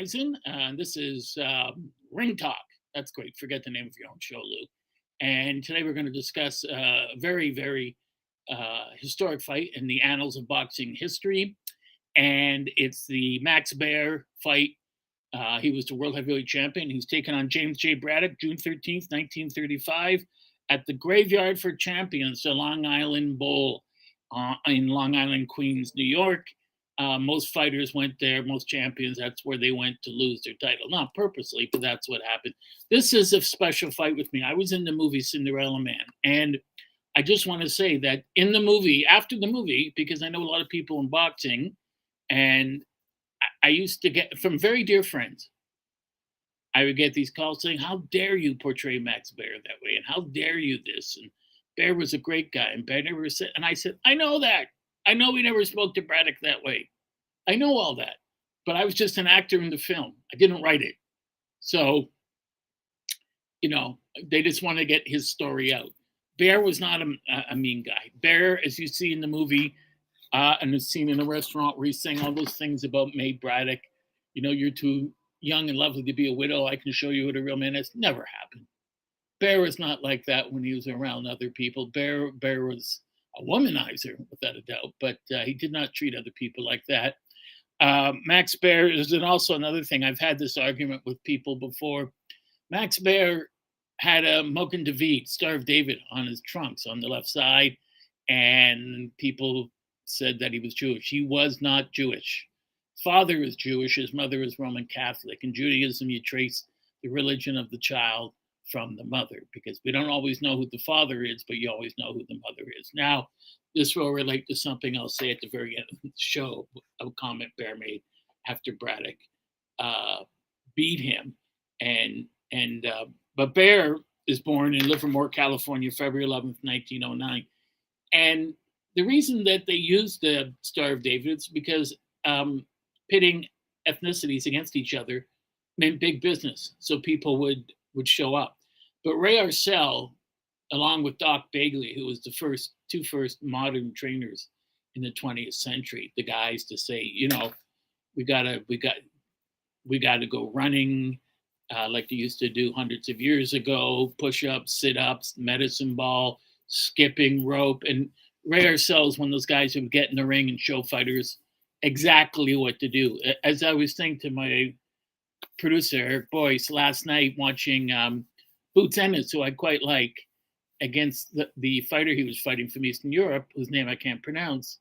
Eisen, and this is um, Ring Talk. That's great. Forget the name of your own show, Lou. And today we're going to discuss a very, very uh, historic fight in the annals of boxing history. And it's the Max Baer fight. Uh, he was the world heavyweight champion. He's taken on James J. Braddock June 13th, 1935, at the Graveyard for Champions, the Long Island Bowl uh, in Long Island, Queens, New York. Uh, most fighters went there, most champions, that's where they went to lose their title. Not purposely, but that's what happened. This is a special fight with me. I was in the movie Cinderella Man. And I just want to say that in the movie, after the movie, because I know a lot of people in boxing, and I, I used to get from very dear friends, I would get these calls saying, How dare you portray Max Baer that way? And how dare you this? And Baer was a great guy. And Baer never said, and I said, I know that. I know we never spoke to Braddock that way. I know all that, but I was just an actor in the film. I didn't write it. So, you know, they just want to get his story out. Baer was not a, a mean guy. Baer, as you see in the movie, uh, and the scene in the restaurant where he's saying all those things about May Braddock, you know, you're too young and lovely to be a widow. I can show you what a real man is. Never happened. Baer was not like that when he was around other people. Baer, Baer was a womanizer, without a doubt, but uh, he did not treat other people like that. Uh, Max Baer is also another thing. I've had this argument with people before. Max Baer had a Mogen David, Star of David, on his trunks on the left side, and people said that he was Jewish. He was not Jewish. Father is Jewish, his mother is Roman Catholic. In Judaism, you trace the religion of the child from the mother because we don't always know who the father is, but you always know who the mother is. Now, this will relate to something I'll say at the very end of the show, a comment Baer made after Braddock uh, beat him. And and uh, but Baer is born in Livermore, California, February 11th, 1909. And the reason that they used the Star of David is because um, pitting ethnicities against each other meant big business. So people would would show up. But Ray Arcel, along with Doc Bagley, who was the first two first modern trainers in the 20th century, the guys to say, you know, we gotta we got we gotta go running uh, like they used to do hundreds of years ago, push-ups, sit-ups, medicine ball, skipping rope, and Ray Arcel is one of those guys who would get in the ring and show fighters exactly what to do. As I was saying to my producer Eric Boyce last night, watching um, Boots Ennis, who I quite like, against the, the fighter he was fighting from Eastern Europe, whose name I can't pronounce.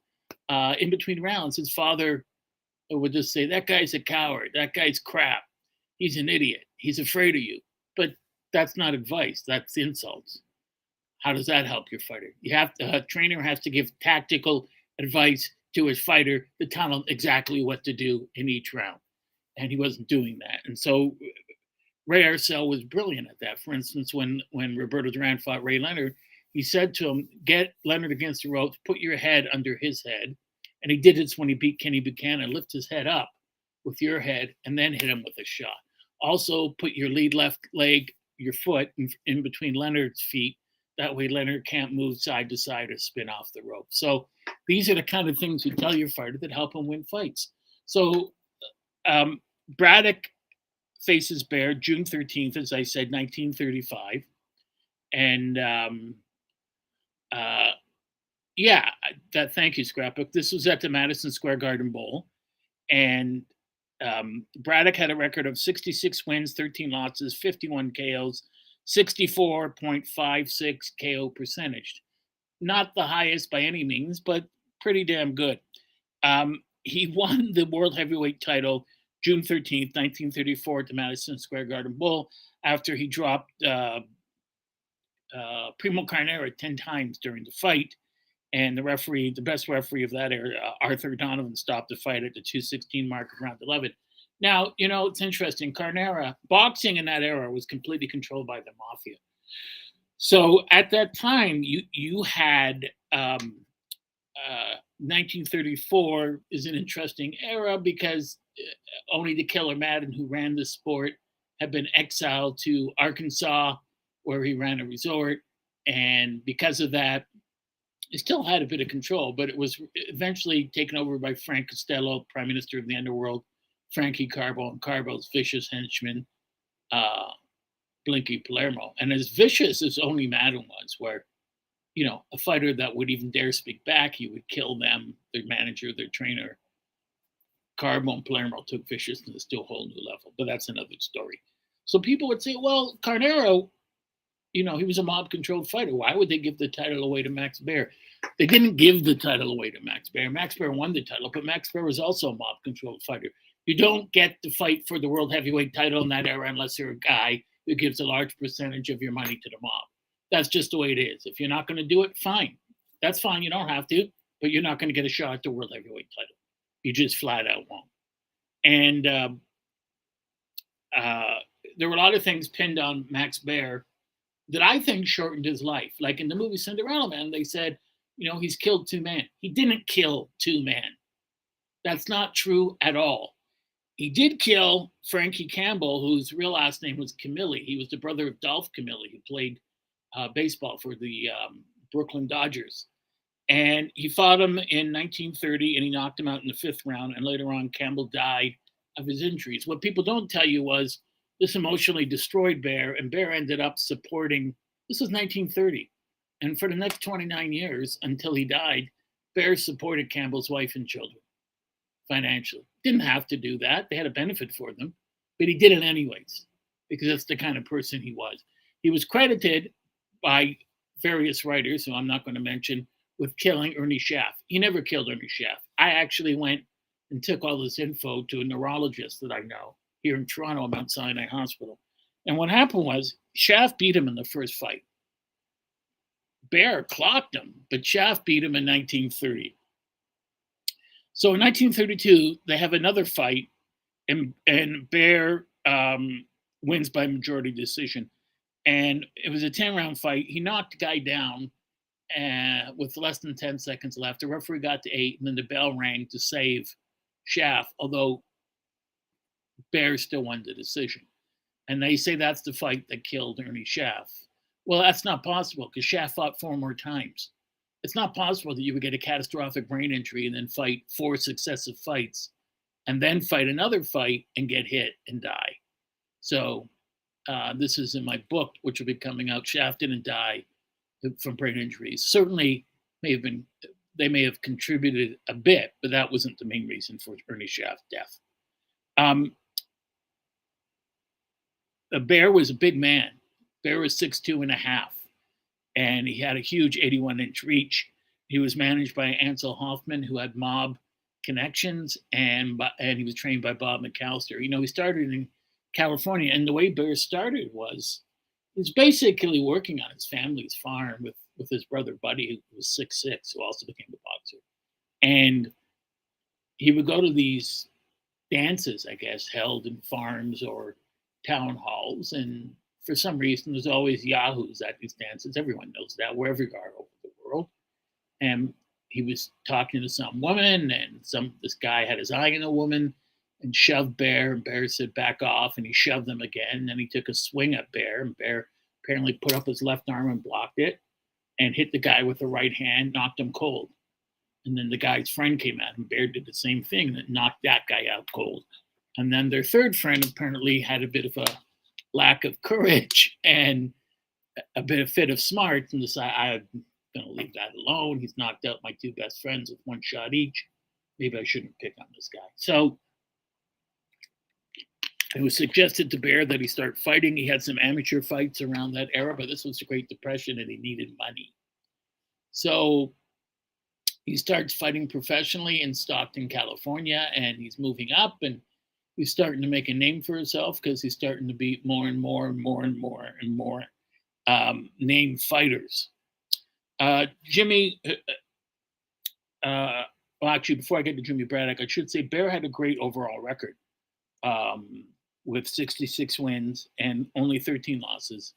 Uh, in between rounds, his father would just say, "That guy's a coward. That guy's crap. He's an idiot. He's afraid of you." But that's not advice. That's insults. How does that help your fighter? You have to, a trainer has to give tactical advice to his fighter to tell him exactly what to do in each round. And he wasn't doing that. And so Ray Arcel was brilliant at that. For instance, when when Roberto Duran fought Ray Leonard, he said to him, "Get Leonard against the ropes, put your head under his head," and he did this when he beat Kenny Buchanan. Lift his head up with your head, and then hit him with a shot. Also, put your lead left leg, your foot, in, in between Leonard's feet. That way, Leonard can't move side to side or spin off the rope. So these are the kind of things you tell your fighter that help him win fights. So um, Braddock faces Baer June 13th, as I said, 1935. And um, uh, yeah, that thank you, Scrapbook. This was at the Madison Square Garden Bowl. And um, Braddock had a record of 66 wins, 13 losses, 51 KOs, 64.56 KO percentage. Not the highest by any means, but pretty damn good. Um, he won the World Heavyweight title June 13th, 1934, at the Madison Square Garden Bowl after he dropped uh, uh, Primo Carnera 10 times during the fight. And the referee, the best referee of that era, uh, Arthur Donovan, stopped the fight at the 216 mark of round 11. Now, you know, it's interesting. Carnera, boxing in that era was completely controlled by the mafia. So at that time, you you had um, uh, 1934 is an interesting era because uh, Owney the killer Madden, who ran the sport, had been exiled to Arkansas, where he ran a resort, and because of that, he still had a bit of control. But it was eventually taken over by Frank Costello, Prime Minister of the Underworld, Frankie Carbo and Carbo's vicious henchman, uh, Blinky Palermo. And as vicious as Owney Madden was, where, you know, a fighter that would even dare speak back, he would kill them, their manager, their trainer. Carbo and Palermo took viciousness to a whole new level, but that's another story. So people would say, well, Carnera, you know, he was a mob controlled fighter. Why would they give the title away to Max Baer? They didn't give the title away to Max Baer. Max Baer won the title, but Max Baer was also a mob controlled fighter. You don't get to fight for the world heavyweight title in that era unless you're a guy who gives a large percentage of your money to the mob. That's just the way it is. If you're not going to do it, fine. That's fine. You don't have to, but you're not going to get a shot at the world heavyweight title. You just flat out won't. And uh, uh, there were a lot of things pinned on Max Baer that I think shortened his life. Like in the movie Cinderella Man, they said, you know, he's killed two men. He didn't kill two men. That's not true at all. He did kill Frankie Campbell, whose real last name was Camilli. He was the brother of Dolph Camilli, who played uh, baseball for the um, Brooklyn Dodgers. And he fought him in 1930 and he knocked him out in the fifth round. And later on, Campbell died of his injuries. What people don't tell you was this emotionally destroyed Baer, and Baer ended up supporting. This was 1930, and for the next 29 years until he died, Baer supported Campbell's wife and children financially. Didn't have to do that; they had a benefit for them, but he did it anyways because that's the kind of person he was. He was credited by various writers, who I'm not going to mention, with killing Ernie Schaaf. He never killed Ernie Schaaf. I actually went and took all this info to a neurologist that I know here in Toronto at Mount Sinai Hospital. And what happened was Schaaf beat him in the first fight. Baer clocked him, but Schaaf beat him in 1930. So in 1932, they have another fight, and and Baer um, wins by majority decision. And it was a 10 round fight. He knocked the guy down uh, with less than 10 seconds left. The referee got to eight, and then the bell rang to save Schaaf, although Baer still won the decision. And they say that's the fight that killed Ernie Schaaf. Well, that's not possible because Schaaf fought four more times. It's not possible that you would get a catastrophic brain injury and then fight four successive fights and then fight another fight and get hit and die. So, uh, this is in my book, which will be coming out. Schaaf didn't die from brain injuries. Certainly, may have been they may have contributed a bit, but that wasn't the main reason for Ernie Schaaf's death. Um, a Baer was a big man. Baer was six two and a half, and he had a huge 81 inch reach. He was managed by Ancil Hoffman, who had mob connections, and and he was trained by Bob McAllister. You know, he started in California, and the way Baer started was he's basically working on his family's farm with with his brother Buddy, who was six six, who also became a boxer, and he would go to these dances, I guess, held in farms or town halls, and for some reason, there's always yahoos at these dances. Everyone knows that wherever you are over the world. And he was talking to some woman, and some this guy had his eye on a woman and shoved Baer, and Baer said back off, and he shoved them again. And then he took a swing at Baer, and Baer apparently put up his left arm and blocked it, and hit the guy with the right hand, knocked him cold. And then the guy's friend came out, and Baer did the same thing and knocked that guy out cold. And then their third friend apparently had a bit of a lack of courage and a bit of fit of smarts and decided I'm going to leave that alone. He's knocked out my two best friends with one shot each. Maybe I shouldn't pick on this guy. So it was suggested to Baer that he start fighting. He had some amateur fights around that era, but this was the Great Depression and he needed money. So he starts fighting professionally in Stockton, California, and he's moving up and he's starting to make a name for himself because he's starting to beat more and more and more and more and more um, named fighters. Uh, Jimmy, uh, uh, well, actually, before I get to Jimmy Braddock, I should say Baer had a great overall record um, with 66 wins and only 13 losses.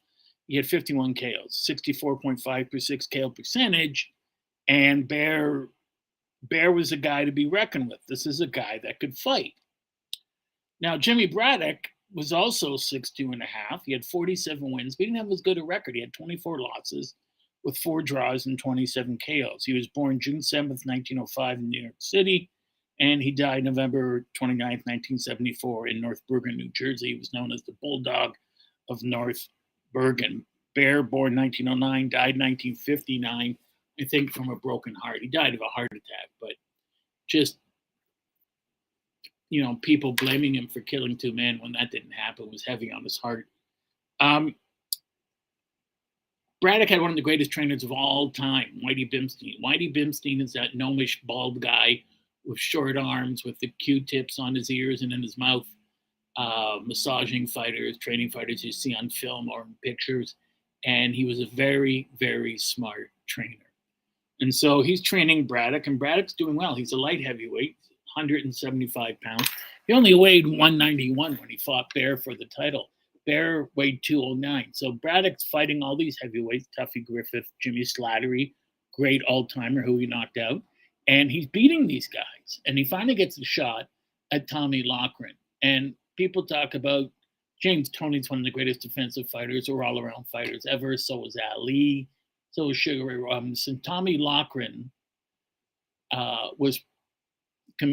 He had 51 KOs, 64.5 per six KO percentage, and Baer Baer was a guy to be reckoned with. This is a guy that could fight. Now, Jimmy Braddock was also six two and a half. He had 47 wins, but he didn't have as good a record. He had 24 losses with four draws and 27 KOs. He was born June 7th, 1905 in New York City. And he died November 29, 1974, in North Bergen, New Jersey. He was known as the Bulldog of North Bergen. Baer, born 1909, died 1959, I think from a broken heart. He died of a heart attack, but just, you know, people blaming him for killing two men when that didn't happen was heavy on his heart. Um, Braddock had one of the greatest trainers of all time, Whitey Bimstein. Whitey Bimstein is that gnomish bald guy with short arms, with the Q-tips on his ears and in his mouth, uh, massaging fighters, training fighters you see on film or in pictures. And he was a very, very smart trainer. And so he's training Braddock, and Braddock's doing well. He's a light heavyweight, 175 pounds. He only weighed 191 when he fought Baer for the title. Baer weighed 209. So Braddock's fighting all these heavyweights Tuffy Griffith, Jimmy Slattery, great all timer who he knocked out. And he's beating these guys. And he finally gets a shot at Tommy Loughran. And people talk about James Toney's one of the greatest defensive fighters or all around fighters ever. So was Ali. So was Sugar Ray Robinson. Tommy Loughran uh, was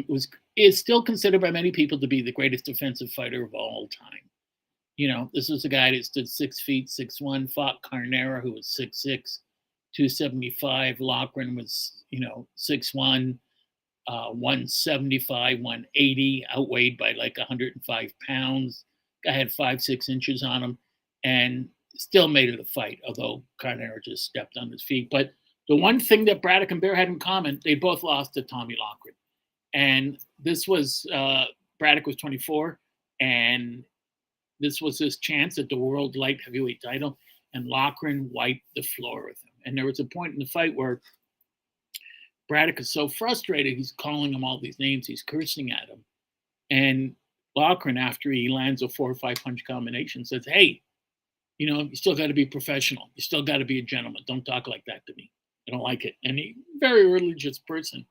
was is still considered by many people to be the greatest defensive fighter of all time you know, this was a guy that stood six feet, six one, fought Carnera, who was six six, 275. Loughran was, you know, six one, uh, 175, 180, outweighed by like 105 pounds. Guy had five, six inches on him and still made it a fight, although Carnera just stepped on his feet. But the one thing that Braddock and Baer had in common, they both lost to Tommy Loughran. And this was, uh, Braddock was 24 and this was his chance at the world light heavyweight title, and Loughran wiped the floor with him. And there was a point in the fight where Braddock is so frustrated, he's calling him all these names, he's cursing at him. And Loughran, after he lands a four or five punch combination, says, Hey, you know, you still got to be professional. You still got to be a gentleman. Don't talk like that to me. I don't like it. And he, very religious person,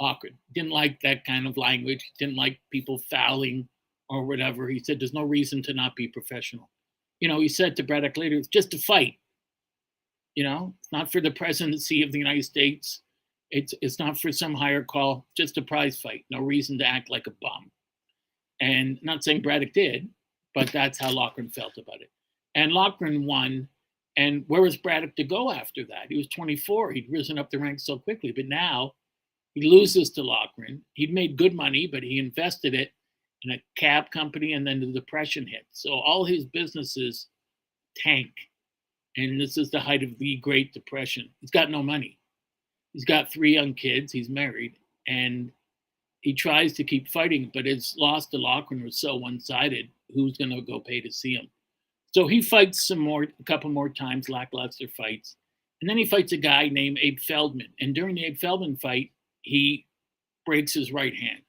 Loughran, didn't like that kind of language. Didn't like people fouling or whatever. He said, There's no reason to not be professional. You know, he said to Braddock later, It's just a fight. You know, it's not for the presidency of the United States. It's, it's not for some higher call, just a prize fight. No reason to act like a bum. And not saying Braddock did, but that's how Loughran felt about it. And Loughran won. And where was Braddock to go after that? He was 24. He'd risen up the ranks so quickly. But now he loses to Loughran. He'd made good money, but he invested it in a cab company, and then the depression hit. So all his businesses tank. And this is the height of the Great Depression. He's got no money. He's got three young kids. He's married, and he tries to keep fighting, but his loss to Loughran was so one-sided. Who's going to go pay to see him? So he fights some more, a couple more times, lackluster fights, and then he fights a guy named Abe Feldman. And during the Abe Feldman fight, he breaks his right hand.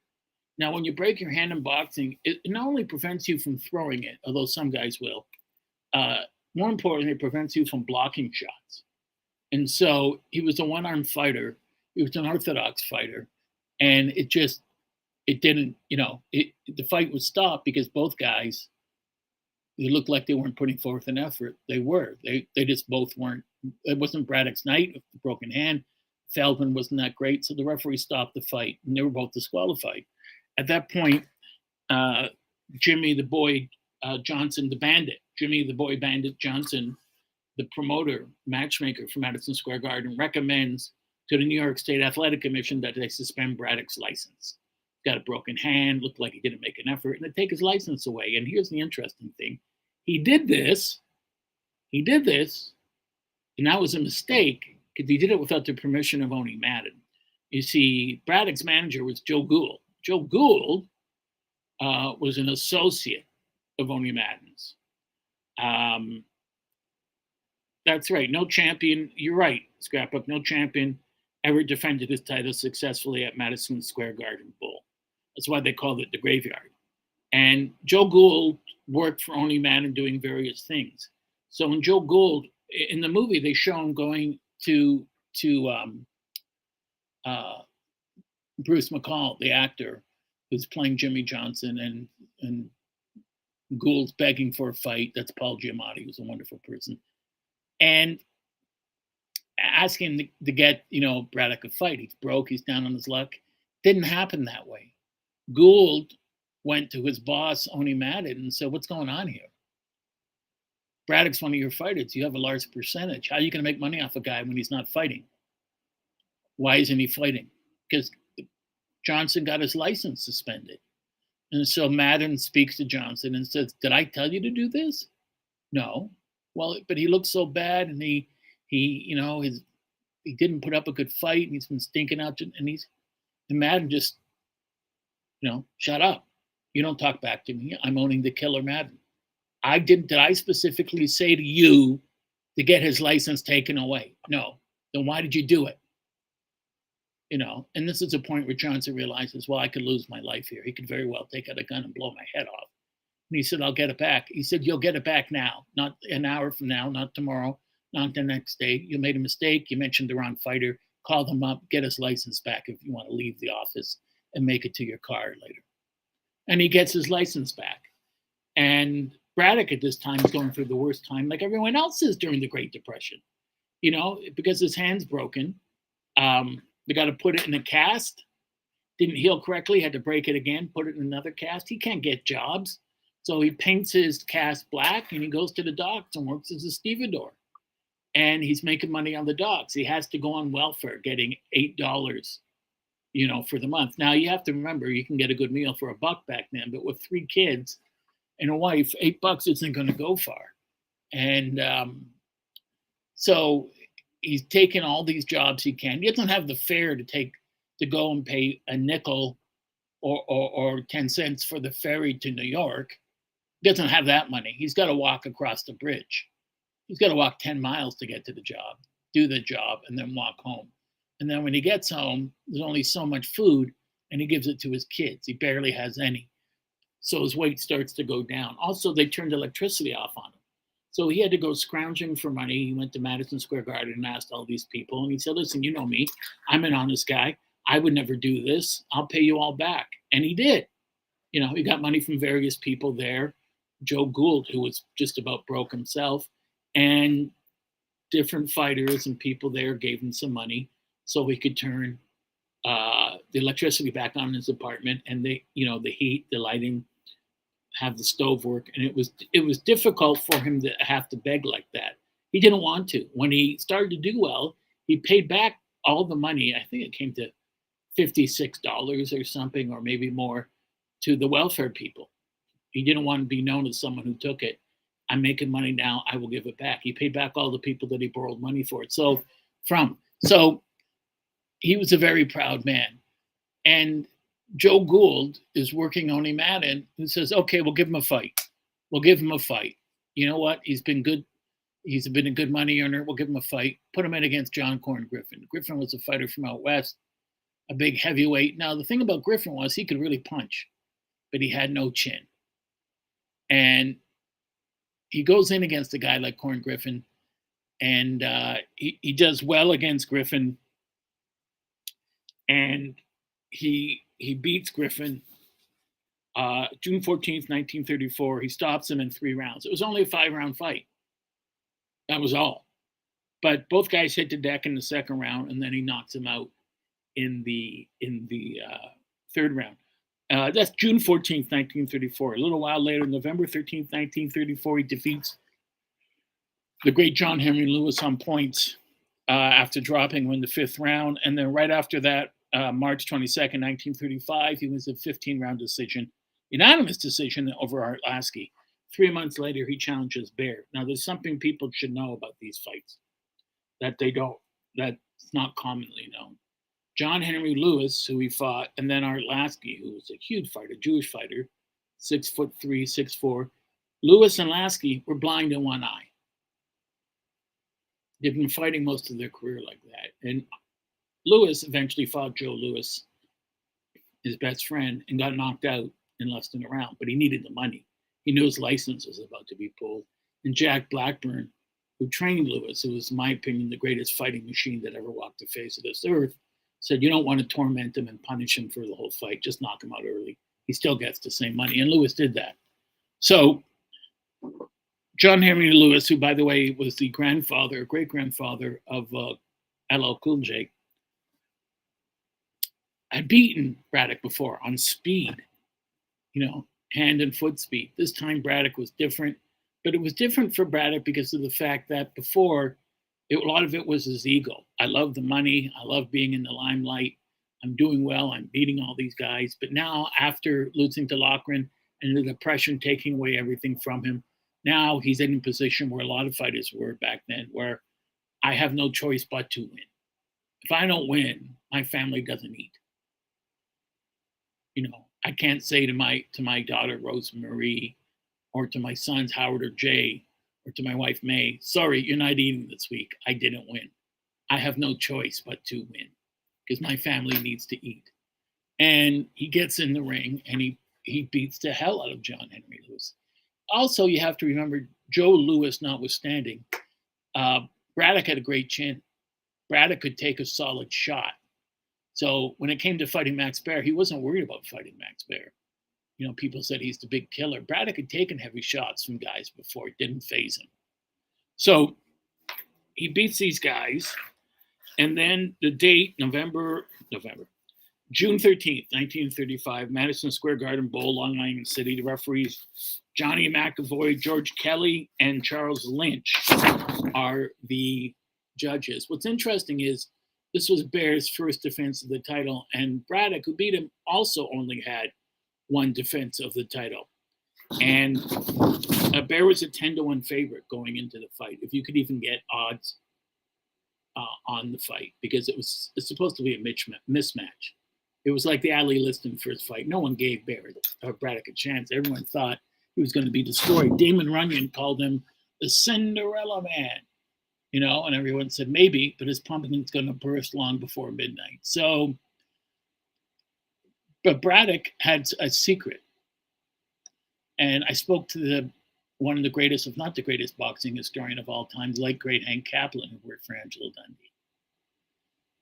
Now, when you break your hand in boxing, it not only prevents you from throwing it, although some guys will, uh, more importantly, it prevents you from blocking shots. And so he was a one armed fighter, he was an orthodox fighter, and it just, it didn't, you know, it, the fight was stopped because both guys, they looked like they weren't putting forth an effort. They were. They they just both weren't. It wasn't Braddock's night of the broken hand. Feldman wasn't that great, so the referee stopped the fight, and they were both disqualified at that point, uh, Jimmy the Boy uh, Johnson, the bandit, Jimmy the Boy Bandit Johnson, the promoter, matchmaker for Madison Square Garden, recommends to the New York State Athletic Commission that they suspend Braddock's license. Got a broken hand, looked like he didn't make an effort, and they take his license away. And here's the interesting thing he did this, he did this, and that was a mistake because he did it without the permission of Owney Madden. You see, Braddock's manager was Joe Gould. Joe Gould uh, was an associate of Owney Madden's. Um, that's right. No champion. You're right, Scrapbook. No champion ever defended his title successfully at Madison Square Garden Bowl. That's why they called it the graveyard. And Joe Gould worked for Owney Madden doing various things. So in Joe Gould, in the movie, they show him going to to um, uh, Bruce McGill, the actor, who's playing Jimmy Johnson, and and Gould's begging for a fight. That's Paul Giamatti, who's a wonderful person, and asking to, to get you know Braddock a fight. He's broke. He's down on his luck, Didn't happen that way. Gould went to his boss, Owney Madden, and said, What's going on here? Braddock's one of your fighters. You have a large percentage. How are you going to make money off a guy when he's not fighting? Why isn't he fighting? Because Johnson got his license suspended. And so Madden speaks to Johnson and says, Did I tell you to do this? No. Well, but he looks so bad and he he, you know, his he didn't put up a good fight and he's been stinking out and he's and Madden just, you know, shut up. You don't talk back to me. I'm Owney the killer Madden. I didn't did I specifically say to you to get his license taken away? No. Then why did you do it? You know, and this is a point where Johnson realizes, well, I could lose my life here. He could very well take out a gun and blow my head off. And he said, I'll get it back. He said, You'll get it back now, not an hour from now, not tomorrow, not the next day. You made a mistake. You mentioned the wrong fighter. Call them up, get his license back if you want to leave the office and make it to your car later. And he gets his license back. And Braddock at this time is going through the worst time, like everyone else is during the Great Depression. You know, because his hand's broken. Um, they got to put it in a cast. Didn't heal correctly, had to break it again, put it in another cast. He can't get jobs. So he paints his cast black and he goes to the docks and works as a stevedore. And he's making money on the docks. He has to go on welfare, getting eight dollars, you know, for the month. Now you have to remember you can get a good meal for a buck back then, but with three kids, and a wife, eight bucks isn't going to go far. And um, so he's taken all these jobs he can. He doesn't have the fare to take to go and pay a nickel or, or, or 10 cents for the ferry to New York. He doesn't have that money. He's got to walk across the bridge. He's got to walk 10 miles to get to the job, do the job, and then walk home. And then when he gets home, there's only so much food, and he gives it to his kids. He barely has any so his weight starts to go down. Also, they turned electricity off on him. So he had to go scrounging for money. He went to Madison Square Garden and asked all these people. And he said, Listen, you know me. I'm an honest guy. I would never do this. I'll pay you all back. And he did. You know, he got money from various people there. Joe Gould, who was just about broke himself, and different fighters and people there gave him some money so he could turn uh, the electricity back on in his apartment and the, you know, the heat, the lighting, have the stove work and it was it was difficult for him to have to beg like that. He didn't want to. When he started to do well he paid back all the money. I think it came to $56 or something or maybe more to the welfare people. He didn't want to be known as someone who took it. I'm making money now. I will give it back. He paid back all the people that he borrowed money for it. So from so he was a very proud man. And Joe Gould is working on him Madden and says, okay, we'll give him a fight. We'll give him a fight. You know what? He's been good. He's been a good money earner. We'll give him a fight. Put him in against John Corn Griffin. Griffin was a fighter from out west, a big heavyweight. Now, the thing about Griffin was he could really punch, but he had no chin. And he goes in against a guy like Corn Griffin, and uh, he, he does well against Griffin. And he he beats Griffin uh, June 14th, 1934. He stops him in three rounds. It was only a five round fight. That was all. But both guys hit the deck in the second round, and then he knocks him out in the in the uh, third round. Uh, that's June 14th, 1934. A little while later, November 13th, 1934, he defeats the great John Henry Lewis on points uh, after dropping him in the fifth round. And then right after that, uh, March 22nd, 1935. He wins a 15 round decision, unanimous decision over Art Lasky. Three months later, he challenges Baer. Now, there's something people should know about these fights that they don't, that's not commonly known. John Henry Lewis, who he fought, and then Art Lasky, who was a huge fighter, Jewish fighter, six foot three, six four. Lewis and Lasky were blind in one eye. They've been fighting most of their career like that. And Lewis eventually fought Joe Louis, his best friend, and got knocked out in less than a round, but he needed the money. He knew his license was about to be pulled. And Jack Blackburn, who trained Lewis, who was, in my opinion, the greatest fighting machine that ever walked the face of this earth, said, You don't want to torment him and punish him for the whole fight. Just knock him out early. He still gets the same money. And Lewis did that. So, John Henry Lewis, who, by the way, was the grandfather, great grandfather of uh, LL Cool J, I'd beaten Braddock before on speed, you know, hand and foot speed. This time Braddock was different, but it was different for Braddock because of the fact that before, it, a lot of it was his ego. I love the money. I love being in the limelight. I'm doing well. I'm beating all these guys. But now, after losing to Loughran and the depression taking away everything from him, now he's in a position where a lot of fighters were back then, where I have no choice but to win. If I don't win, my family doesn't eat. You know, I can't say to my to my daughter Rosemarie or to my sons Howard or Jay or to my wife May, sorry, you're not eating this week. I didn't win. I have no choice but to win because my family needs to eat. And he gets in the ring and he he beats the hell out of John Henry Lewis. Also, you have to remember Joe Louis, notwithstanding, uh, Braddock had a great chin. Braddock could take a solid shot. So when it came to fighting Max Baer, he wasn't worried about fighting Max Baer. You know, people said he's the big killer. Braddock had taken heavy shots from guys before. It didn't phase him. So he beats these guys. And then the date, November, November, June 13th, 1935, Madison Square Garden Bowl, Long Island City. The referees, Johnny McAvoy, George Kelly, and Charles Lynch are the judges. What's interesting is this was Baer's first defense of the title, and Braddock, who beat him, also only had one defense of the title. And Baer was a 10 to 1 favorite going into the fight, if you could even get odds uh, on the fight, because it was supposed to be a mismatch. It was like the Ali Liston first fight. No one gave Baer or uh, Braddock a chance. Everyone thought he was going to be destroyed. Damon Runyon called him the Cinderella Man, you know, and everyone said maybe, but his pumpkin's going to burst long before midnight. So but Braddock had a secret. And I spoke to the one of the greatest, if not the greatest, boxing historian of all time, late great Hank Kaplan, who worked for Angelo Dundee.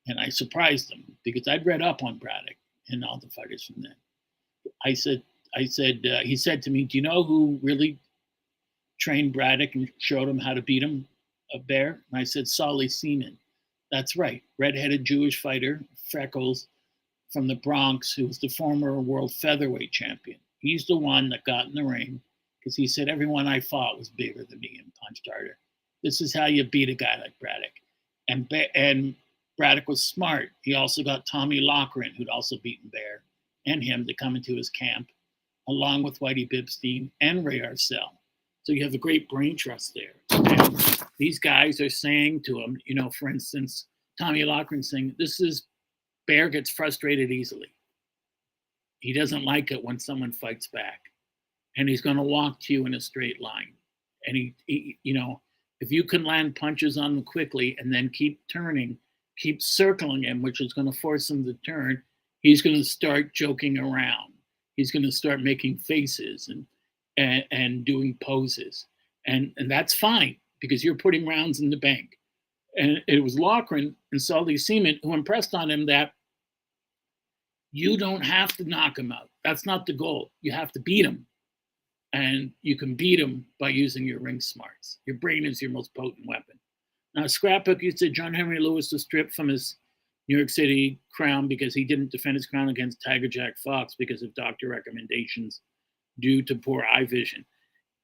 And I surprised him because I'd read up on Braddock and all the fighters from then. I said, I said, uh, he said to me, "Do you know who really trained Braddock and showed him how to beat him, a Baer? And I said, Solly Seaman. That's right, redheaded Jewish fighter, freckles, from the Bronx, who was the former world featherweight champion. He's the one that got in the ring because he said everyone I fought was bigger than me and punched harder. This is how you beat a guy like Braddock. And and Braddock was smart. He also got Tommy Loughran, who'd also beaten Baer, and him to come into his camp, along with Whitey Bimstein and Ray Arcel. So you have a great brain trust there. These guys are saying to him, you know, for instance, Tommy Loughran saying, "This is Baer gets frustrated easily. He doesn't like it when someone fights back, and he's going to walk to you in a straight line. And he, he, you know, if you can land punches on him quickly and then keep turning, keep circling him, which is going to force him to turn, he's going to start joking around. He's going to start making faces and and, and doing poses, and and that's fine because you're putting rounds in the bank and it was Loughran and Solly Seaman who impressed on him that you don't have to knock him out. That's not the goal. You have to beat him. And you can beat him by using your ring smarts. Your brain is your most potent weapon. Now, Scrapbook used to John Henry Lewis was stripped from his New York City crown because he didn't defend his crown against Tiger Jack Fox because of doctor recommendations due to poor eye vision.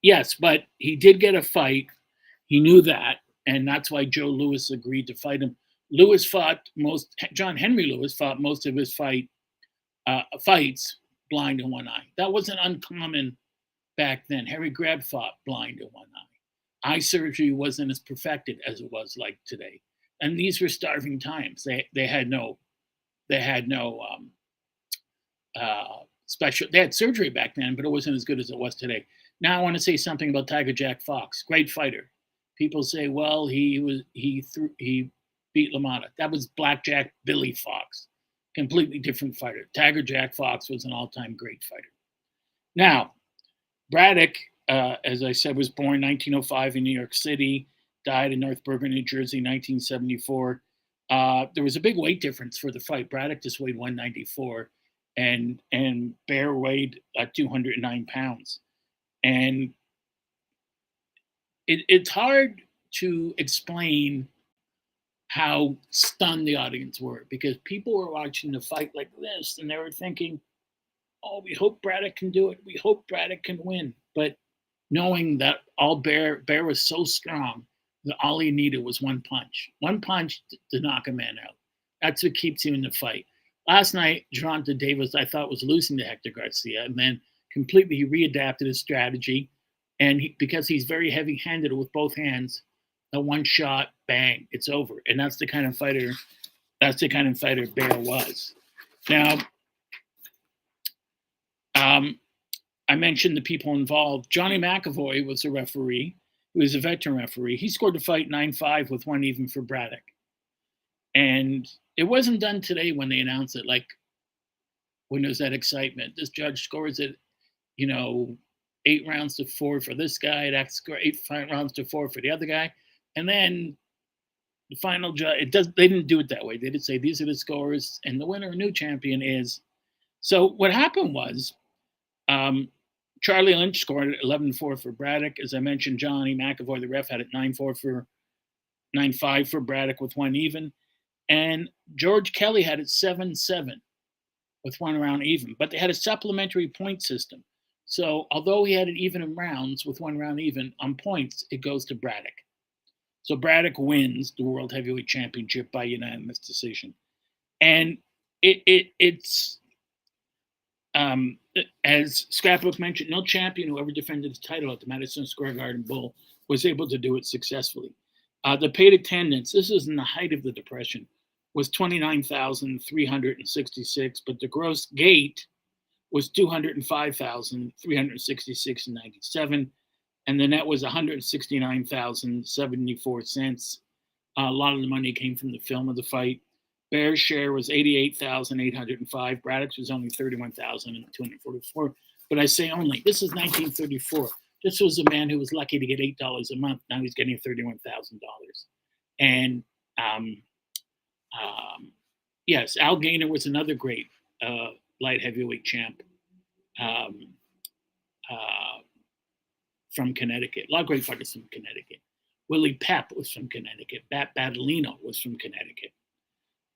Yes, but he did get a fight. He knew that and that's why Joe Louis agreed to fight him. Lewis fought most. John Henry Lewis fought most of his fight uh, fights blind in one eye. That wasn't uncommon back then. Harry Greb fought blind in one eye. Eye surgery wasn't as perfected as it was like today. And these were starving times. They they had no they had no um, uh, special. They had surgery back then, but it wasn't as good as it was today. Now I want to say something about Tiger Jack Fox. Great fighter people say, well, he was he threw he beat LaMotta. That was Blackjack Billy Fox, completely different fighter. Tiger Jack Fox was an all-time great fighter. Now, Braddock, uh, as I said, was born 1905 in New York City, died in North Bergen, New Jersey, 1974. Uh, there was a big weight difference for the fight. Braddock just weighed 194, and and Baer weighed uh, 209 pounds, and it, it's hard to explain how stunned the audience were because people were watching the fight like this and they were thinking, oh, we hope Braddock can do it. We hope Braddock can win. But knowing that all Baer Baer was so strong that all he needed was one punch, one punch to knock a man out. That's what keeps him in the fight. Last night, Gervonta Davis, I thought was losing to Hector Garcia, and then completely he readapted his strategy. And he, because he's very heavy-handed with both hands, a one shot, bang, it's over. And that's the kind of fighter, that's the kind of fighter Baer was. Now, um, I mentioned the people involved. Johnny McAvoy was a referee. He was a veteran referee. He scored the fight 9 5 with one even for Braddock. And it wasn't done today when they announced it, like when there's that excitement. This judge scores it, you know, eight rounds to four for this guy, that score eight rounds to four for the other guy. And then the final judge, it does they didn't do it that way. They did say these are the scores, and the winner, new champion, is. So what happened was um, Charlie Lynch scored 11 4 for Braddock. As I mentioned, Johnny McAvoy, the ref, had it 9 4 for 9 5 for Braddock with one even. And George Kelly had it 7 7 with one round even. But they had a supplementary point system. So although he had it even in rounds with one round even, on points, it goes to Braddock. So Braddock wins the World Heavyweight Championship by unanimous decision. And it, it it's um, as Scrapbook mentioned, no champion who ever defended the title at the Madison Square Garden Bowl was able to do it successfully. Uh, the paid attendance, this is in the height of the Depression, was 29,366, but the gross gate was 205,366 and 97, and the net was 169,074 cents. Uh, a lot of the money came from the film of the fight. Baer's share was 88,805. Braddock's was only 31,244. But I say only. This is 1934. This was a man who was lucky to get $8 a month. Now he's getting $31,000. And um, um, yes, Al Gainer was another great uh, light heavyweight champ um, uh, from Connecticut. A lot of great fighters from Connecticut. Willie Pep was from Connecticut. Bat Battalino was from Connecticut.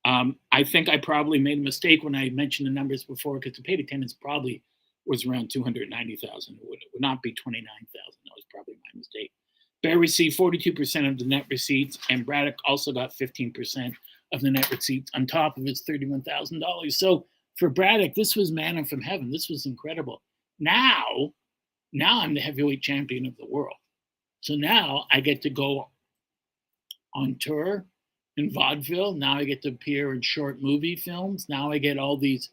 Um, I think I probably made a mistake when I mentioned the numbers before because the paid attendance probably was around 290,000. It would, it would not be 29,000. That was probably my mistake. Baer received 42% of the net receipts, and Braddock also got 15% of the net receipts on top of his $31,000. So for Braddock, this was manna from heaven. This was incredible. Now, now I'm the heavyweight champion of the world. So now I get to go on tour in vaudeville. Now I get to appear in short movie films. Now I get all these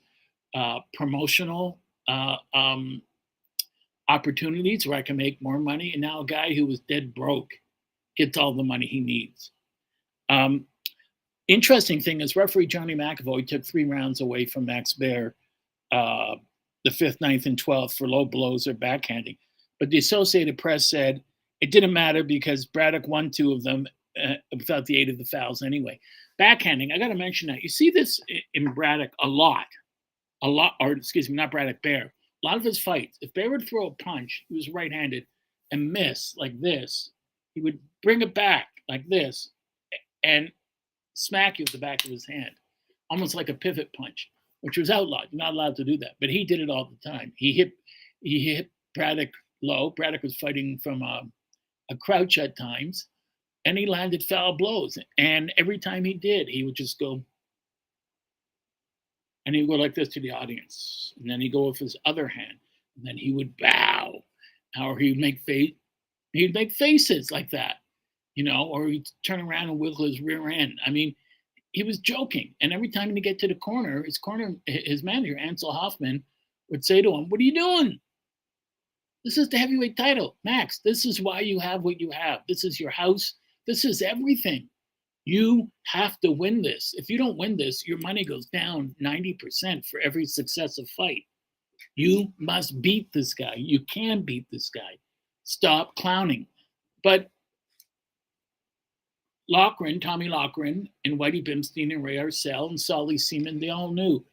uh, promotional uh, um, opportunities where I can make more money. And now a guy who was dead broke gets all the money he needs. Um, interesting thing is referee Johnny McAvoy took three rounds away from Max Baer, uh, the fifth, ninth, and twelfth for low blows or backhanding. But the Associated Press said it didn't matter because Braddock won two of them uh, without the aid of the fouls anyway. Backhanding, I got to mention that. You see this in Braddock a lot, a lot, or excuse me, not Braddock, Baer. A lot of his fights, if Baer would throw a punch, he was right handed, and miss like this, he would bring it back like this and smack you with the back of his hand, almost like a pivot punch, which was outlawed. You're not allowed to do that. But he did it all the time. He hit, he hit Braddock low. Braddock was fighting from a, a crouch at times and he landed foul blows. And every time he did, he would just go, and he would go like this to the audience. And then he'd go with his other hand, and then he would bow, or he'd make face, he'd make faces like that, you know, or he'd turn around and wiggle his rear end. I mean, he was joking. And every time he'd get to the corner, his corner, his manager, Ancil Hoffman, would say to him, What are you doing? This is the heavyweight title. Max, this is why you have what you have. This is your house. This is everything. You have to win this. If you don't win this, your money goes down 90% for every successive fight. You must beat this guy. You can beat this guy. Stop clowning. But Loughran, Tommy Loughran, and Whitey Bimstein and Ray Arcel and Solly Seaman, they all knew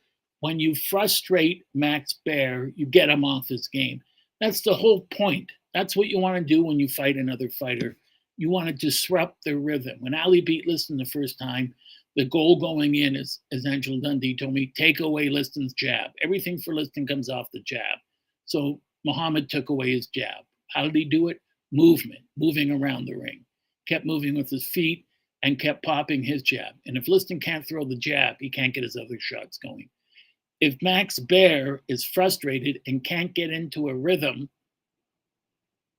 when you frustrate Max Baer, you get him off his game. That's the whole point. That's what you want to do when you fight another fighter You want to disrupt their rhythm. When Ali beat Liston the first time, the goal going in, is, as Angel Dundee told me, take away Liston's jab. Everything for Liston comes off the jab. So Muhammad took away his jab. How did he do it? Movement, moving around the ring. Kept moving with his feet and kept popping his jab. And if Liston can't throw the jab, he can't get his other shots going. If Max Baer is frustrated and can't get into a rhythm,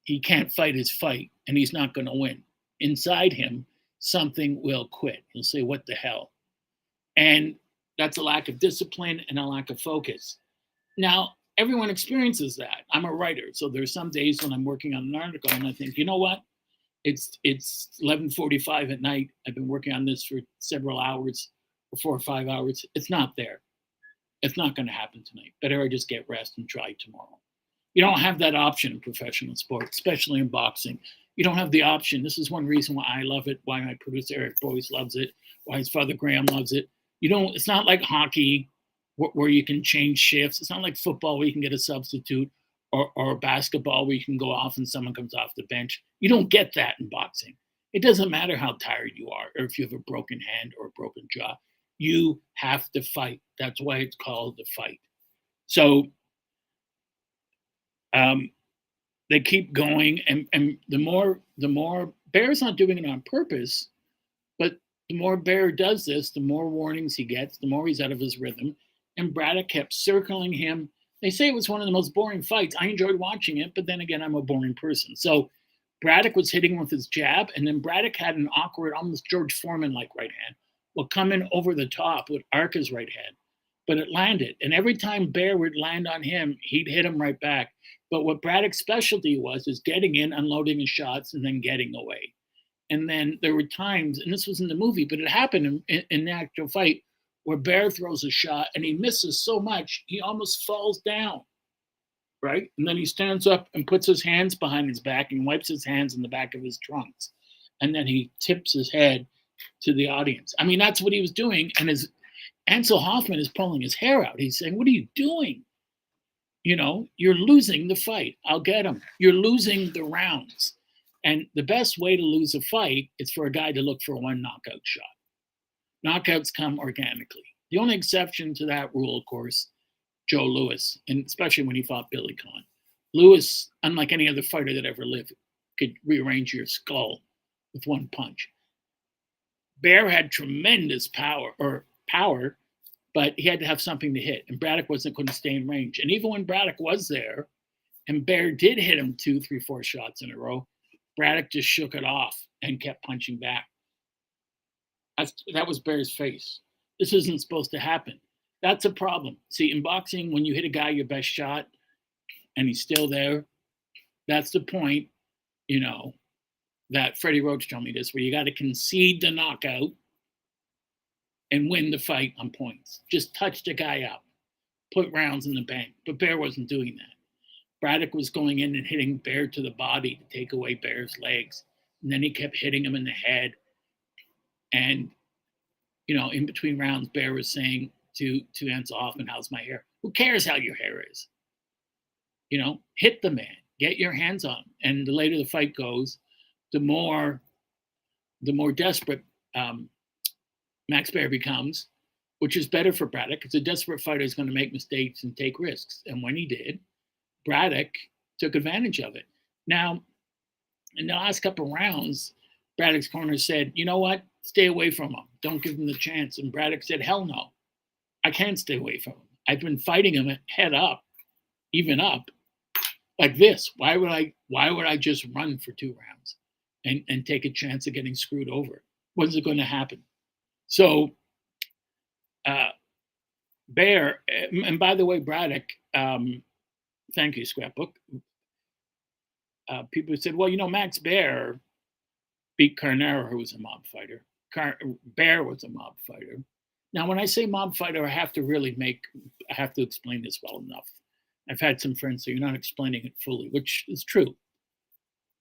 he can't fight his fight and he's not going to win. Inside him, something will quit. He'll say, What the hell? And that's a lack of discipline and a lack of focus. Now, everyone experiences that. I'm a writer, so there's some days when I'm working on an article and I think, you know what? It's it's 11:45 at night. I've been working on this for several hours, for four or five hours. It's not there. It's not going to happen tonight. Better I just get rest and try tomorrow. You don't have that option in professional sports, especially in boxing. You don't have the option. This is one reason why I love it, why my producer Eric Boyce loves it, why his father Graham loves it. You don't. It's not like hockey where you can change shifts. It's not like football where you can get a substitute or, or basketball where you can go off and someone comes off the bench. You don't get that in boxing. It doesn't matter how tired you are or if you have a broken hand or a broken jaw. You have to fight. That's why it's called the fight. So um, they keep going, and, and the more the more Baer's not doing it on purpose, but the more Baer does this, the more warnings he gets, the more he's out of his rhythm. And Braddock kept circling him. They say it was one of the most boring fights. I enjoyed watching it, but then again, I'm a boring person. So Braddock was hitting with his jab, and then Braddock had an awkward, almost George Foreman like right hand, will come in over the top with Arca's right hand. But it landed. And every time Baer would land on him, he'd hit him right back. But what Braddock's specialty was is getting in, unloading his shots, and then getting away. And then there were times, and this was in the movie, but it happened in, in the actual fight, where Baer throws a shot and he misses so much he almost falls down. Right? And then he stands up and puts his hands behind his back and wipes his hands in the back of his trunks. And then he tips his head to the audience. I mean, that's what he was doing. And his Ancil Hoffman is pulling his hair out. He's saying, What are you doing? You know, you're losing the fight. I'll get him. You're losing the rounds. And the best way to lose a fight is for a guy to look for one knockout shot. Knockouts come organically. The only exception to that rule, of course, Joe Louis, and especially when he fought Billy Conn. Louis, unlike any other fighter that ever lived, could rearrange your skull with one punch. Baer had tremendous power or power, but he had to have something to hit, and Braddock wasn't going to stay in range. And even when Braddock was there, and Baer did hit him two, three, four shots in a row, Braddock just shook it off and kept punching back. That's, that was Baer's face. This isn't supposed to happen. That's a problem. See, in boxing, when you hit a guy your best shot and he's still there, that's the point, you know, that Freddie Roach told me this, where you got to concede the knockout and win the fight on points. Just touch the guy up, put rounds in the bank. But Baer wasn't doing that. Braddock was going in and hitting Baer to the body to take away Baer's legs. And then he kept hitting him in the head. And, you know, in between rounds, Baer was saying to, to Ancil Hoffman, How's my hair? Who cares how your hair is? You know, hit the man, get your hands on him. And the later the fight goes, the more the more desperate um, Max Baer becomes, which is better for Braddock because a desperate fighter is going to make mistakes and take risks. And when he did, Braddock took advantage of it. Now, in the last couple rounds, Braddock's corner said, you know what? Stay away from him. Don't give him the chance. And Braddock said, hell no. I can't stay away from him. I've been fighting him head up, even up, like this. Why would I why would I just run for two rounds and, and take a chance of getting screwed over? When's it going to happen? So, uh, Baer, and by the way, Braddock, um, thank you, Scrapbook. Uh, people said, well, you know, Max Baer beat Carnera, who was a mob fighter. Car- Baer was a mob fighter. Now, when I say mob fighter, I have to really make, I have to explain this well enough. I've had some friends say, you're not explaining it fully, which is true.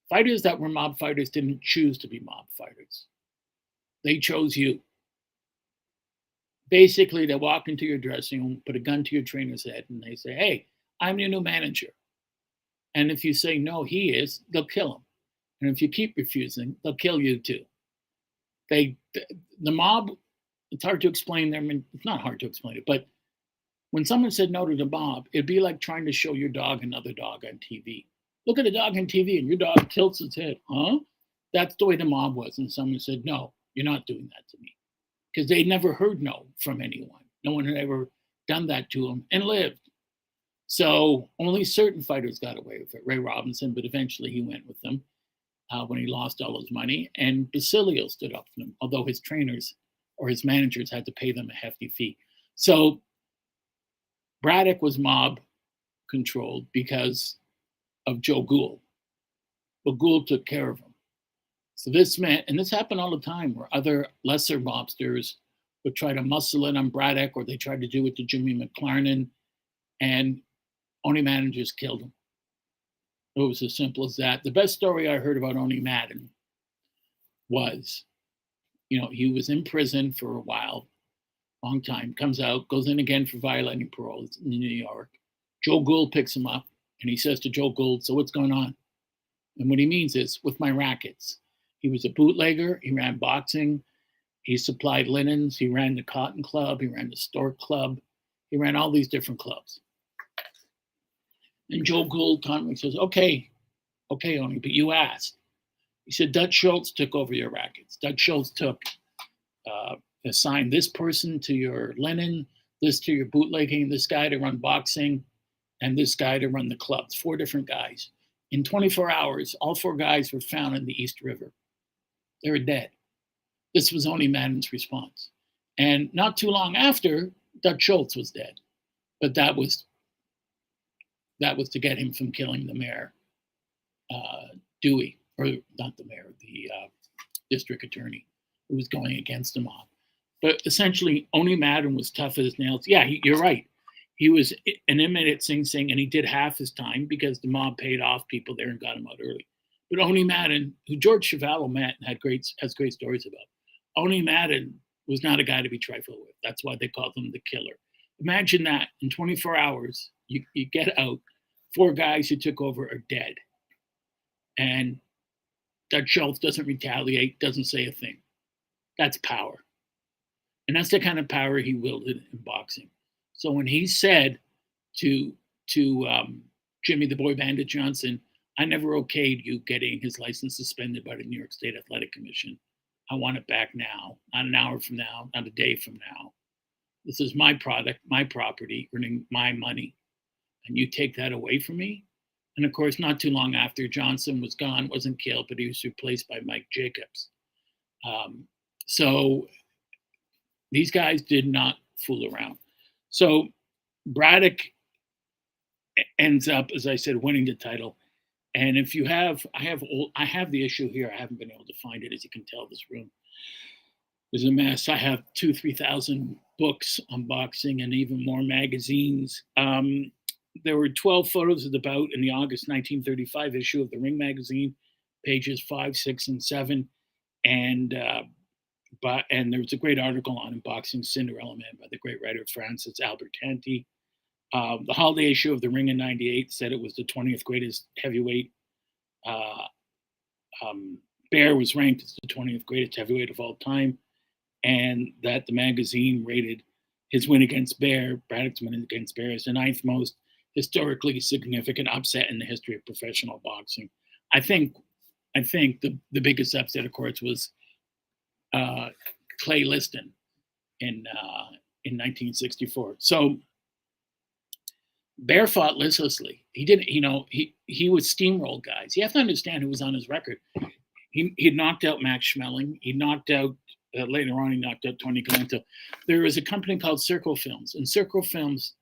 Fighters that were mob fighters didn't choose to be mob fighters, they chose you basically they walk into your dressing room, put a gun to your trainer's head, and they say, Hey, I'm your new manager. And if you say no, he is, they'll kill him. And if you keep refusing, they'll kill you too. They, the mob, it's hard to explain them. And it's not hard to explain it, but when someone said no to the mob, it'd be like trying to show your dog another dog on TV. Look at the dog on TV and your dog tilts its head. Huh? That's the way the mob was. And someone said, no, you're not doing that to me. Because they never heard no from anyone. No one had ever done that to them and lived. So only certain fighters got away with it. Ray Robinson, but eventually he went with them uh, when he lost all his money. And Basilio stood up for him, although his trainers or his managers had to pay them a hefty fee. So Braddock was mob controlled because of Joe Gould. But Gould took care of him. So this meant, and this happened all the time, where other lesser mobsters would try to muscle in on Braddock, or they tried to do it to Jimmy McLarnin, and only managers killed him. It was as simple as that. The best story I heard about Owney Madden was, you know, he was in prison for a while, long time, comes out, goes in again for violating parole in New York. Joe Gould picks him up and he says to Joe Gould, So what's going on? And what he means is, with my rackets. He was a bootlegger, he ran boxing, he supplied linens, he ran the Cotton Club, he ran the Stork Club, he ran all these different clubs. And Joe Gould calmly says, Okay, okay, Owney, but you asked. He said, Dutch Schultz took over your rackets. Dutch Schultz took, uh, assigned this person to your linen, this to your bootlegging, this guy to run boxing, and this guy to run the clubs. Four different guys. In 24 hours, all four guys were found in the East River. They were dead. This was Owney Madden's response. And not too long after, Dutch Schultz was dead. But that was that was to get him from killing the mayor, uh, Dewey, or not the mayor, the uh, district attorney, who was going against the mob. But essentially, Owney Madden was tough as nails. Yeah, he, you're right. He was an inmate at Sing Sing, and he did half his time because the mob paid off people there and got him out early. But Owney Madden, who George Chuvalo met and had great has great stories about, Owney Madden was not a guy to be trifled with. That's why they called him the killer. Imagine that in 24 hours, you, you get out, four guys who took over are dead. And Dutch Schultz doesn't retaliate, doesn't say a thing. That's power. And that's the kind of power he wielded in boxing. So when he said to to um, Jimmy the Boy Bandit Johnson, I never okayed you getting his license suspended by the New York State Athletic Commission. I want it back now, not an hour from now, not a day from now. This is my product, my property, earning my money. And you take that away from me? And of course, not too long after, Johnson was gone, wasn't killed, but he was replaced by Mike Jacobs. Um, so these guys did not fool around. So Braddock ends up, as I said, winning the title. And if you have, I have, I have the issue here. I haven't been able to find it, as you can tell. This room is a mess. I have two, three thousand books on boxing and even more magazines. Um, there were 12 photos of the bout in the August 1935 issue of the Ring magazine, pages five, six, and seven. And uh, but and there was a great article on boxing Cinderella Man by the great writer Francis Albertanti. Uh, the holiday issue of the Ring in '98 said it was the 20th greatest heavyweight. Uh, um, Baer was ranked as the 20th greatest heavyweight of all time, and that the magazine rated his win against Baer, Braddock's win against Baer, as the ninth most historically significant upset in the history of professional boxing. I think, I think the the biggest upset, of course, was uh, Clay Liston in uh, in 1964. So Baer fought listlessly. He didn't, you know, he he was steamroll guys. You have to understand who was on his record. He he knocked out Max Schmeling. He knocked out uh, later on. He knocked out Tony Galento. There was a company called Circle Films, and Circle Films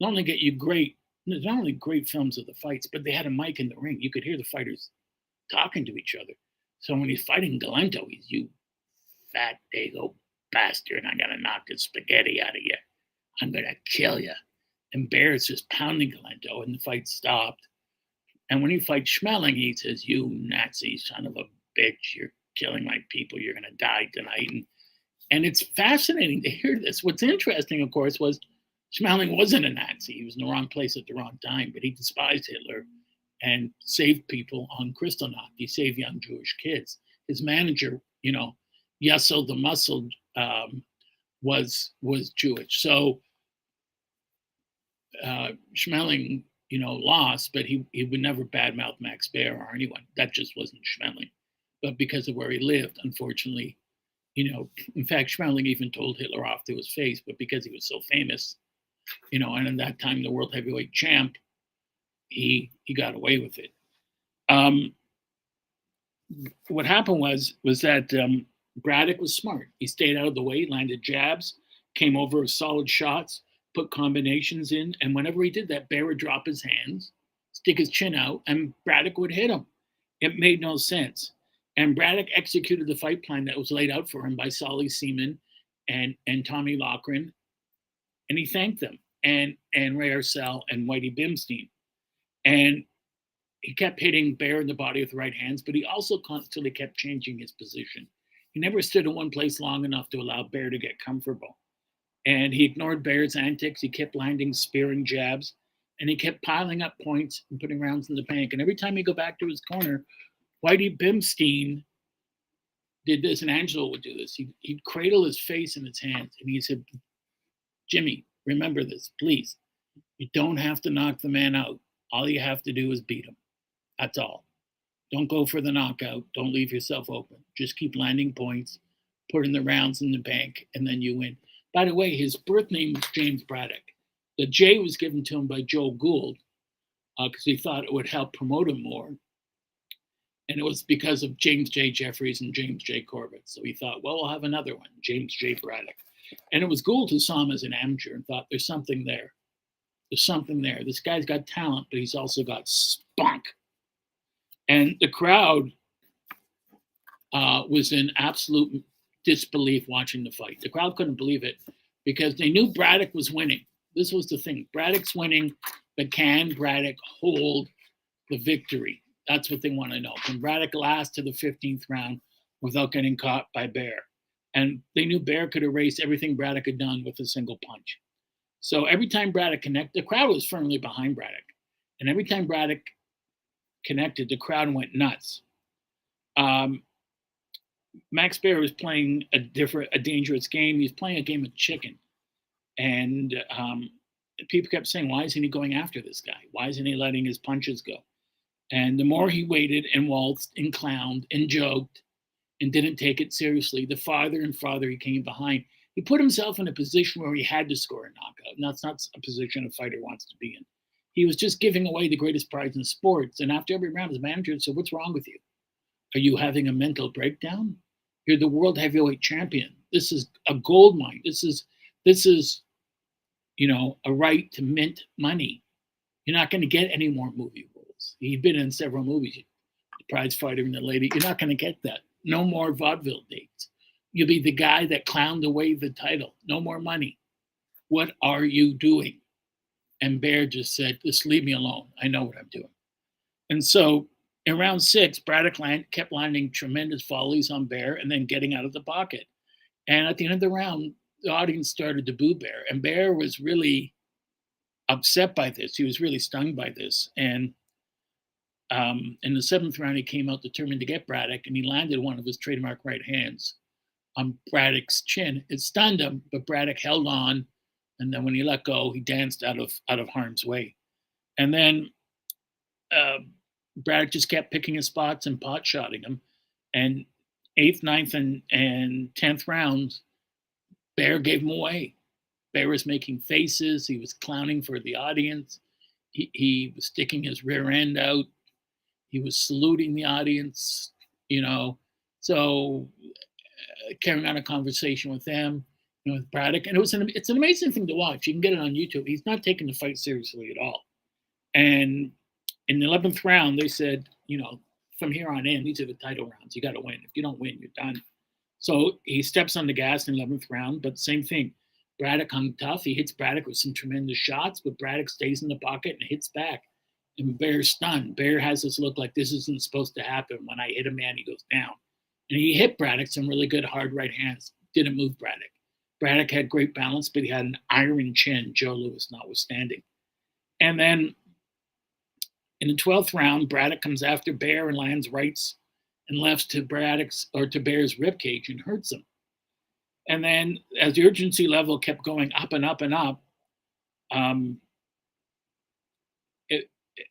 not only get you great, not only great films of the fights, but they had a mic in the ring. You could hear the fighters talking to each other. So when he's fighting Galento, he's you fat dago bastard. And I'm gonna knock the spaghetti out of you. I'm gonna kill you. And Baer's just pounding Galento, and the fight stopped. And when he fights Schmeling, he says, You Nazi son of a bitch, you're killing my people, you're gonna die tonight. And, and it's fascinating to hear this. What's interesting, of course, was Schmeling wasn't a Nazi. He was in the wrong place at the wrong time, but he despised Hitler and saved people on Kristallnacht. He saved young Jewish kids. His manager, you know, Yussel the Muscle, um, was was Jewish. So uh, Schmeling, you know, lost, but he he would never badmouth Max Baer or anyone. That just wasn't Schmeling. But because of where he lived, unfortunately, you know, in fact, Schmeling even told Hitler off to his face, but because he was so famous, you know, and at that time the world heavyweight champ, he he got away with it. Um, what happened was was that um, Braddock was smart. He stayed out of the way, landed jabs, came over with solid shots, put combinations in, and whenever he did that, Baer would drop his hands, stick his chin out, and Braddock would hit him. It made no sense. And Braddock executed the fight plan that was laid out for him by Solly Seaman and and Tommy Loughran, and he thanked them and and Ray Arcel and Whitey Bimstein, and he kept hitting Baer in the body with the right hands, but he also constantly kept changing his position. He never stood in one place long enough to allow Baer to get comfortable. And he ignored Baer's antics. He kept landing spearing jabs and he kept piling up points and putting rounds in the bank. And every time he go back to his corner, Whitey Bimstein did this, and Angelo would do this. He'd, he'd cradle his face in his hands and he said, Jimmy, remember this, please. You don't have to knock the man out. All you have to do is beat him. That's all. Don't go for the knockout. Don't leave yourself open. Just keep landing points, putting the rounds in the bank, and then you win. By the way, his birth name was James Braddock. The J was given to him by Joe Gould because uh, he thought it would help promote him more. And it was because of James J. Jeffries and James J. Corbett. So he thought, well, we'll have another one, James J. Braddock. And it was Gould who saw him as an amateur and thought, there's something there. There's something there. This guy's got talent, but he's also got spunk. And the crowd uh, was in absolute disbelief watching the fight. The crowd couldn't believe it because they knew Braddock was winning. This was the thing Braddock's winning, but can Braddock hold the victory? That's what they want to know. Can Braddock last to the 15th round without getting caught by Baer? And they knew Baer could erase everything Braddock had done with a single punch. So every time Braddock connected, the crowd was firmly behind Braddock. And every time Braddock connected, the crowd went nuts. Um, Max Baer was playing a different, a dangerous game. He's playing a game of chicken, and um, people kept saying, "Why isn't he going after this guy? Why isn't he letting his punches go?" And the more he waited and waltzed and clowned and joked and didn't take it seriously, the farther and farther he came behind. He put himself in a position where he had to score a knockout, and that's not a position a fighter wants to be in. He was just giving away the greatest prize in sports. And after every round, his manager said, What's wrong with you? Are you having a mental breakdown? You're the world heavyweight champion. This is a gold mine. This is this is you know a right to mint money. You're not going to get any more movie roles. He'd been in several movies. The Prize Fighter and the Lady. You're not going to get that. No more vaudeville dates. You'll be the guy that clowned away the title. No more money. What are you doing? And Baer just said, just leave me alone. I know what I'm doing. And so in round six, Braddock land, kept landing tremendous volleys on Baer and then getting out of the pocket. And at the end of the round, the audience started to boo Baer. And Baer was really upset by this. He was really stung by this. And um, in the seventh round, he came out determined to get Braddock, and he landed one of his trademark right hands on Braddock's chin. It stunned him, but Braddock held on and then when he let go, he danced out of out of harm's way. And then uh, Braddock just kept picking his spots and pot shotting him. And eighth, ninth, and and tenth rounds, Baer gave him away. Baer was making faces. He was clowning for the audience. He, he was sticking his rear end out. He was saluting the audience. You know, so uh, carrying on a conversation with them you know, with Braddock, and it was an it's an amazing thing to watch. You can get it on YouTube. He's not taking the fight seriously at all. And in the eleventh round, they said, you know, from here on in, these are the title rounds. You got to win. If you don't win, you're done. So he steps on the gas in the eleventh round, but same thing. Braddock hung tough. He hits Braddock with some tremendous shots, but Braddock stays in the pocket and hits back. And Baer's stunned. Baer has this look like this isn't supposed to happen. When I hit a man, he goes down. And he hit Braddock some really good hard right hands. Didn't move Braddock. Braddock had great balance, but he had an iron chin, Joe Louis notwithstanding. And then In the 12th round, Braddock comes after Baer and lands rights and lefts to Braddock's or to Baer's ribcage and hurts him. And then as the urgency level kept going up and up and up, um, it, it,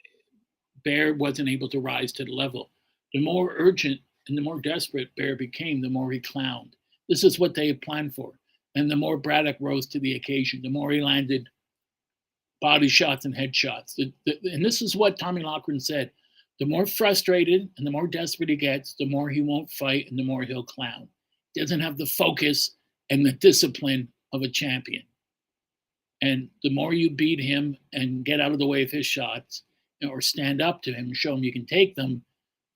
Baer wasn't able to rise to the level. The more urgent and the more desperate Baer became, the more he clowned. This is what they had planned for. And the more Braddock rose to the occasion, the more he landed body shots and headshots. And this is what Tommy Loughran said. The more frustrated and the more desperate he gets, the more he won't fight and the more he'll clown. He doesn't have the focus and the discipline of a champion. And the more you beat him and get out of the way of his shots or stand up to him and show him you can take them,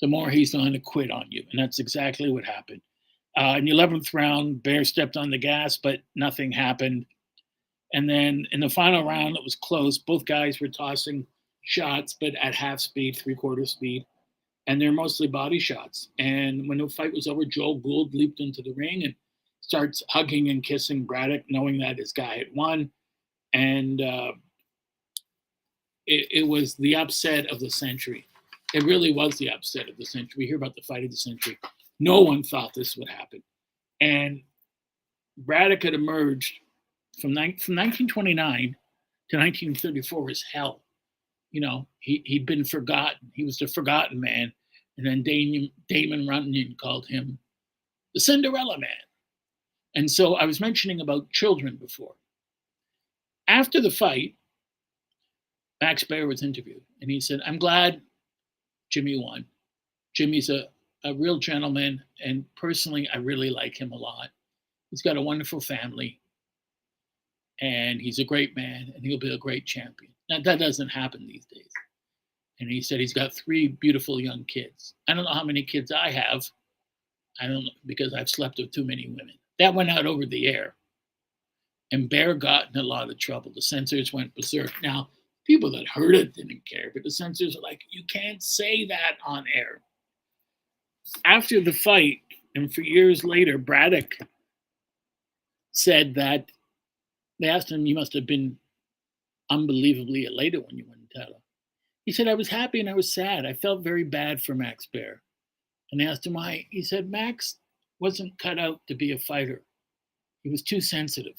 the more he's going to quit on you. And that's exactly what happened. Uh, in the 11th round, Baer stepped on the gas, but nothing happened. And then in the final round, it was close. Both guys were tossing shots, but at half speed, three quarter speed. And they're mostly body shots. And when the fight was over, Joe Gould leaped into the ring and starts hugging and kissing Braddock, knowing that his guy had won. And uh, it, it was the upset of the century. It really was the upset of the century. We hear about the fight of the century. No one thought this would happen. And Braddock had emerged from, from 1929 to 1934 was hell. You know, he, he'd been forgotten. He was the forgotten man. And then Damon, Damon Runyon called him the Cinderella man. And so I was mentioning about children before. After the fight, Max Baer was interviewed and he said, I'm glad Jimmy won. Jimmy's a, a real gentleman, and personally, I really like him a lot. He's got a wonderful family, and he's a great man, and he'll be a great champion. Now, that doesn't happen these days. And he said he's got three beautiful young kids. I don't know how many kids I have. I don't know because I've slept with too many women. That went out over the air. And Baer got in a lot of trouble. The censors went berserk. Now, people that heard it didn't care, but the censors are like, you can't say that on air. After the fight, and for years later, Braddock said that they asked him, You must have been unbelievably elated when you won the title. He said, I was happy and I was sad. I felt very bad for Max Baer. And they asked him why. He said, Max wasn't cut out to be a fighter. He was too sensitive.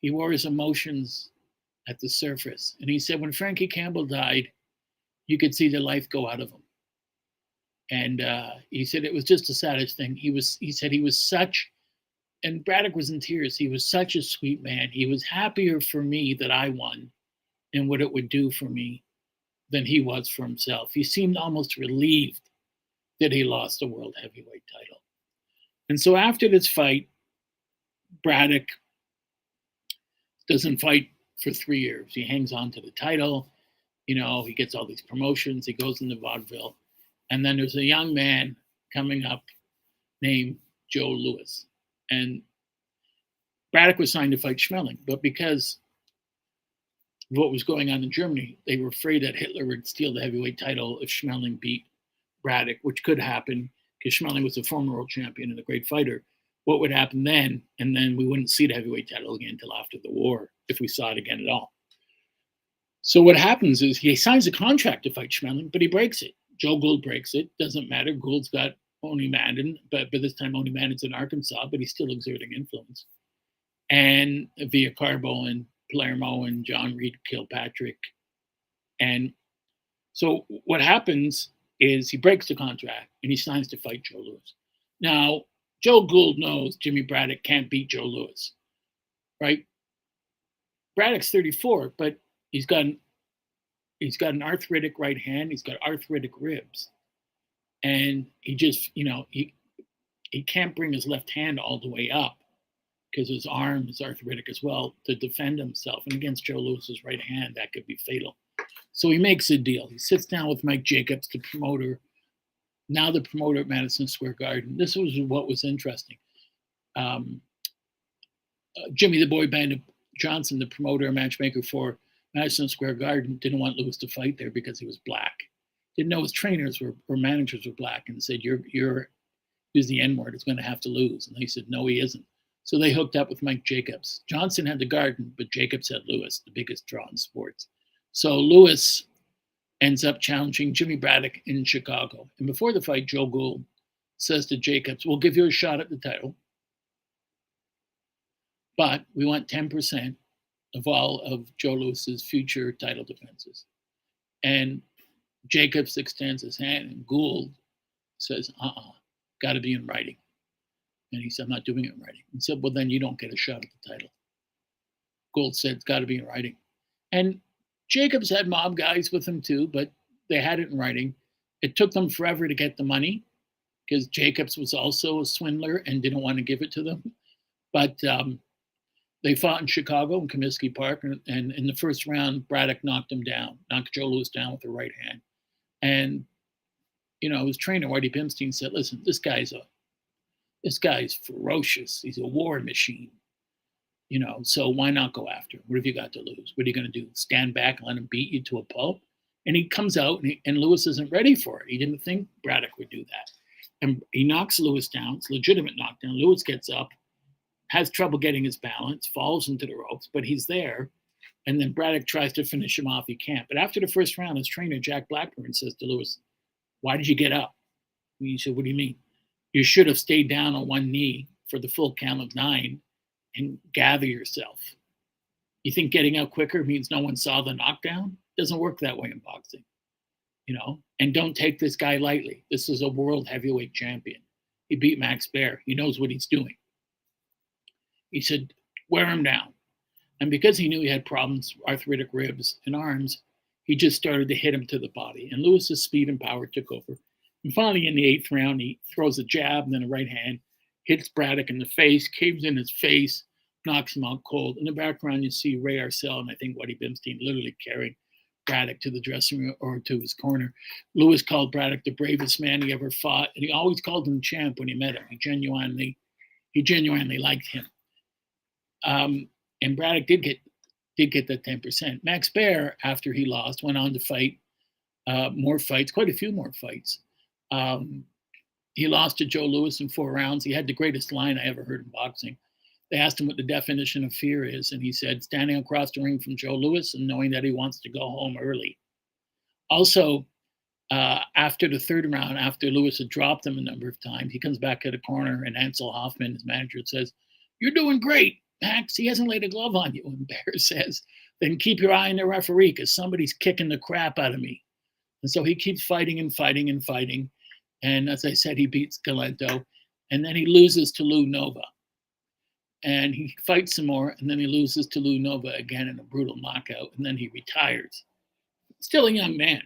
He wore his emotions at the surface. And he said when Frankie Campbell died, you could see the life go out of him. And uh, he said it was just the saddest thing. He was. He said he was such, and Braddock was in tears. He was such a sweet man. He was happier for me that I won, and what it would do for me, than he was for himself. He seemed almost relieved that he lost the world heavyweight title. And so after this fight, Braddock doesn't fight for three years. He hangs on to the title. You know, he gets all these promotions. He goes into vaudeville. And then there's a young man coming up named Joe Louis. And Braddock was signed to fight Schmeling, but because of what was going on in Germany, they were afraid that Hitler would steal the heavyweight title if Schmeling beat Braddock, which could happen because Schmeling was a former world champion and a great fighter what would happen then, and then we wouldn't see the heavyweight title again until after the war, if we saw it again at all. So what happens is he signs a contract to fight Schmeling, but he breaks it. Joe Gould breaks it. Doesn't matter. Gould's got Owney Madden, but by this time Owney Madden's in Arkansas, but he's still exerting influence. And via Carbo and Palermo and John Reed Kilpatrick. And so what happens is he breaks the contract and he signs to fight Joe Louis. Now, Joe Gould knows Jimmy Braddock can't beat Joe Louis, right? Braddock's 34, but he's got an, he's got an arthritic right hand. He's got arthritic ribs, and he just you know he he can't bring his left hand all the way up because his arm is arthritic as well to defend himself. And against Joe Louis's right hand, that could be fatal. So he makes a deal. He sits down with Mike Jacobs, the promoter now the promoter at Madison Square Garden. This was what was interesting. Um, uh, Jimmy the Boy Bandit Johnson, the promoter and matchmaker for Madison Square Garden, didn't want Louis to fight there because he was black. Didn't know his trainers were, or managers were black and said, You're, you're, use the N word, it's going to have to lose. And he said, No, he isn't. So they hooked up with Mike Jacobs. Johnson had the garden, but Jacobs had Louis, the biggest draw in sports. So Louis ends up challenging Jimmy Braddock in Chicago. And before the fight, Joe Gould says to Jacobs, We'll give you a shot at the title, but we want 10% of all of Joe Louis's future title defenses. And Jacobs extends his hand, and Gould says, Uh uh-uh, uh, got to be in writing. And he said, I'm not doing it in writing. He said, Well, then you don't get a shot at the title. Gould said, It's got to be in writing. And Jacobs had mob guys with him too, but they had it in writing. It took them forever to get the money because Jacobs was also a swindler and didn't want to give it to them. But um, they fought in Chicago in Comiskey Park, and, and, in the first round, Braddock knocked him down, knocked Joe Louis down with the right hand. And you know, his trainer Whitey Bimstein said, "Listen, this guy's a, this guy's ferocious. He's a war machine. You know, so why not go after him? What have you got to lose? What are you going to do? Stand back and let him beat you to a pulp?" And he comes out, and, he, and Louis isn't ready for it. He didn't think Braddock would do that, and he knocks Louis down. It's legitimate knockdown. Louis gets up, has trouble getting his balance, falls into the ropes, but he's there. And then Braddock tries to finish him off. He can't. But after the first round, his trainer, Jack Blackburn, says to Louis, Why did you get up? And he said, What do you mean? You should have stayed down on one knee for the full count of nine and gather yourself. You think getting out quicker means no one saw the knockdown? Doesn't work that way in boxing, you know. And don't take this guy lightly. This is a world heavyweight champion. He beat Max Baer. He knows what he's doing. He said, wear him down. And because he knew he had problems, arthritic ribs and arms, he just started to hit him to the body. And Louis's speed and power took over. And finally, in the eighth round, he throws a jab and then a right hand, hits Braddock in the face, caves in his face, knocks him out cold. In the background, you see Ray Arcel and I think Whitey Bimstein literally carrying Braddock to the dressing room or to his corner. Louis called Braddock the bravest man he ever fought, and he always called him champ when he met him. He genuinely, he genuinely liked him. Um, and Braddock did get did get that 10%. Max Baer, after he lost, went on to fight uh, more fights, quite a few more fights. Um, he lost to Joe Louis in four rounds. He had the greatest line I ever heard in boxing. They asked him what the definition of fear is, and he said, standing across the ring from Joe Louis and knowing that he wants to go home early. Also, uh, after the third round, after Louis had dropped him a number of times, he comes back to the corner, and Ancil Hoffman, his manager, says, You're doing great. Max, he hasn't laid a glove on you. And Baer says, then keep your eye on the referee because somebody's kicking the crap out of me. And so he keeps fighting and fighting and fighting. And as I said, he beats Galento. And then he loses to Lou Nova. And he fights some more. And then he loses to Lou Nova again in a brutal knockout. And then he retires. Still a young man.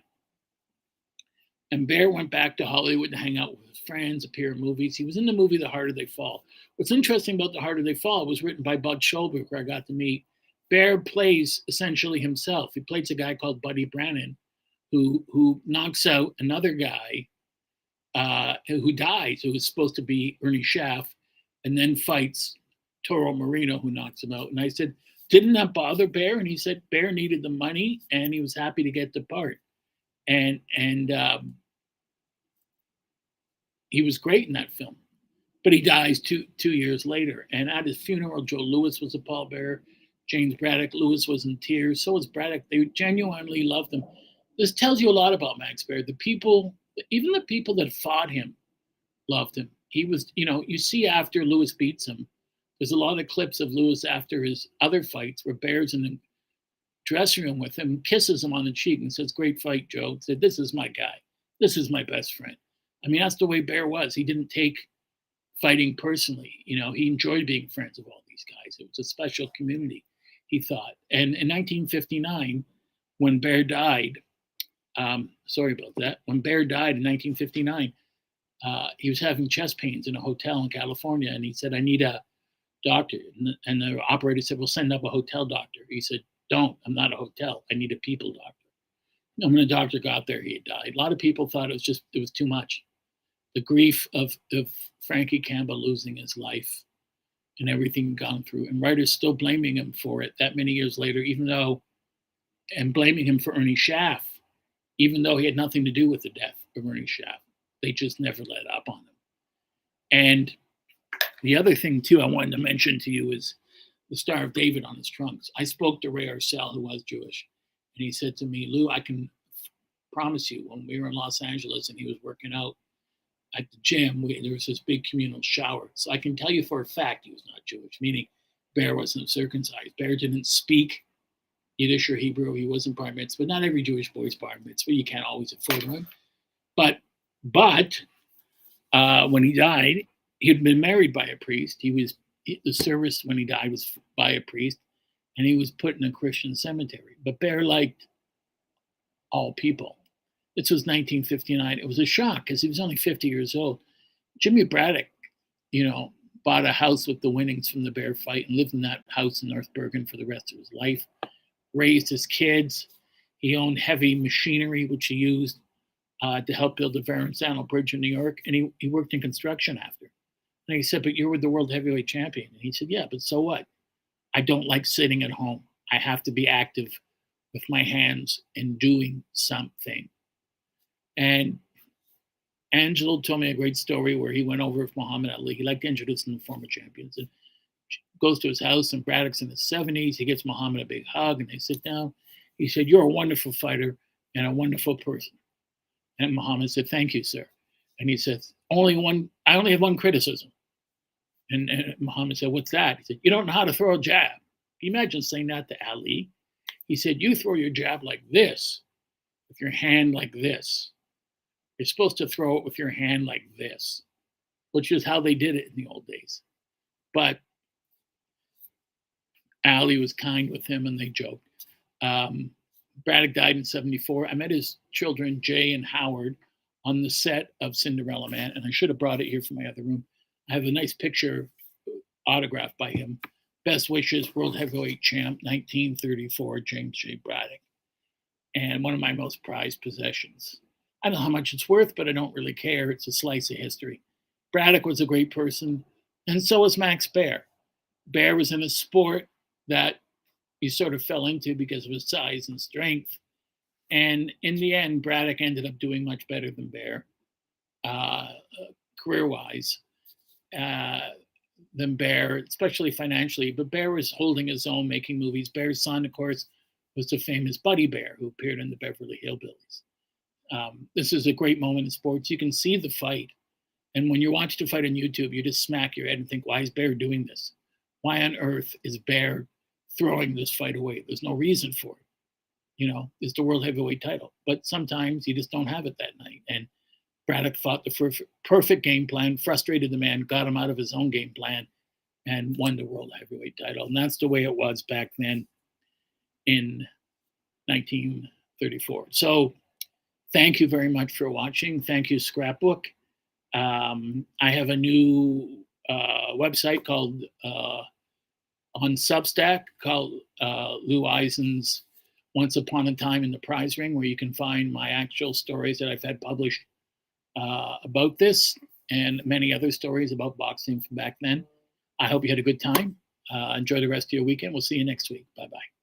And Baer went back to Hollywood to hang out with his friends, appear in movies. He was in the movie The Harder They Fall. What's interesting about The Harder They Fall was written by Bud Schulberg, where I got to meet. Baer plays essentially himself. He plays a guy called Buddy Brannon, who who knocks out another guy uh, who dies, who was supposed to be Ernie Schaaf, and then fights Toro Moreno, who knocks him out. And I said, didn't that bother Baer? And he said Baer needed the money, and he was happy to get the part and and um, he was great in that film. But he dies two two years later. And at his funeral, Joe Louis was a pallbearer. James Braddock Louis was in tears. So was Braddock. They genuinely loved him. This tells you a lot about Max Baer. The people, even the people that fought him, loved him. He was, you know, you see after Louis beats him, there's a lot of clips of Louis after his other fights where Baer's in the dressing room with him, kisses him on the cheek, and says, "Great fight, Joe." Said, "This is my guy. This is my best friend." I mean, that's the way Baer was. He didn't take fighting personally. You know, he enjoyed being friends with all these guys. It was a special community, he thought. And in 1959, when Baer died, um, sorry about that. When Baer died in 1959, uh, he was having chest pains in a hotel in California, and he said, "I need a doctor." And the, and the operator said, "We'll send up a hotel doctor." He said, don't. I'm not a hotel. I need a people doctor. And when the doctor got there, he had died. A lot of people thought it was just, it was too much. The grief of, of Frankie Campbell losing his life and everything gone through. And writers still blaming him for it that many years later, even though, and blaming him for Ernie Schaaf, even though he had nothing to do with the death of Ernie Schaaf. They just never let up on him. And the other thing, too, I wanted to mention to you is the Star of David on his trunks. I spoke to Ray Arcel, who was Jewish, and he said to me, Lou, I can promise you, when we were in Los Angeles and he was working out at the gym, we, there was this big communal shower. So I can tell you for a fact he was not Jewish, meaning Baer wasn't circumcised. Baer didn't speak Yiddish or Hebrew. He wasn't bar mitzvah. But not every Jewish boy is bar mitzvah. You can't always afford one. But but uh, when he died, he had been married by a priest. He was the service when he died was by a priest, and he was put in a Christian cemetery. But Baer liked all people. This was 1959. It was a shock because he was only 50 years old. Jimmy Braddock, you know, bought a house with the winnings from the Baer fight and lived in that house in North Bergen for the rest of his life. Raised his kids. He owned heavy machinery, which he used uh, to help build the Verrazano Bridge in New York, and he, he worked in construction after. And he said, But you're with the world heavyweight champion. And he said, Yeah, but so what? I don't like sitting at home. I have to be active with my hands and doing something. And Angelo told me a great story where he went over with Muhammad Ali. He liked to introduce him to former champions and goes to his house, and Braddock's in his 70s. He gets Muhammad a big hug and they sit down. He said, You're a wonderful fighter and a wonderful person. And Muhammad said, Thank you, sir. And he said, Only one, I only have one criticism. And, and Muhammad said, What's that? He said, You don't know how to throw a jab. Imagine saying that to Ali? He said, You throw your jab like this, with your hand like this. You're supposed to throw it with your hand like this, which is how they did it in the old days. But Ali was kind with him and they joked. Um, Braddock died in 74. I met his children, Jay and Howard, on the set of Cinderella Man, and I should have brought it here from my other room. I have a nice picture autographed by him. Best wishes, World Heavyweight Champ, 1934, James J. Braddock. And one of my most prized possessions. I don't know how much it's worth, but I don't really care. It's a slice of history. Braddock was a great person, and so was Max Baer. Baer was in a sport that he sort of fell into because of his size and strength. And in the end, Braddock ended up doing much better than Baer, uh, career wise, uh, than Baer, especially financially. But Baer was holding his own, making movies. Baer's son, of course, was the famous Buddy Baer who appeared in the Beverly Hillbillies. Um, this is a great moment in sports. You can see the fight. And when you watch the fight on YouTube, you just smack your head and think, why is Baer doing this? Why on earth is Baer throwing this fight away. There's no reason for it. You know, it's the world heavyweight title. But sometimes you just don't have it that night. And Braddock fought the perfect game plan, frustrated the man, got him out of his own game plan, and won the world heavyweight title. And that's the way it was back then in 1934. So thank you very much for watching. Thank you, Scrapbook. Um, I have a new uh, website called uh, on Substack called uh, Lou Eisen's Once Upon a Time in the Prize Ring, where you can find my actual stories that I've had published uh, about this and many other stories about boxing from back then. I hope you had a good time. Uh, enjoy the rest of your weekend. We'll see you next week. Bye bye.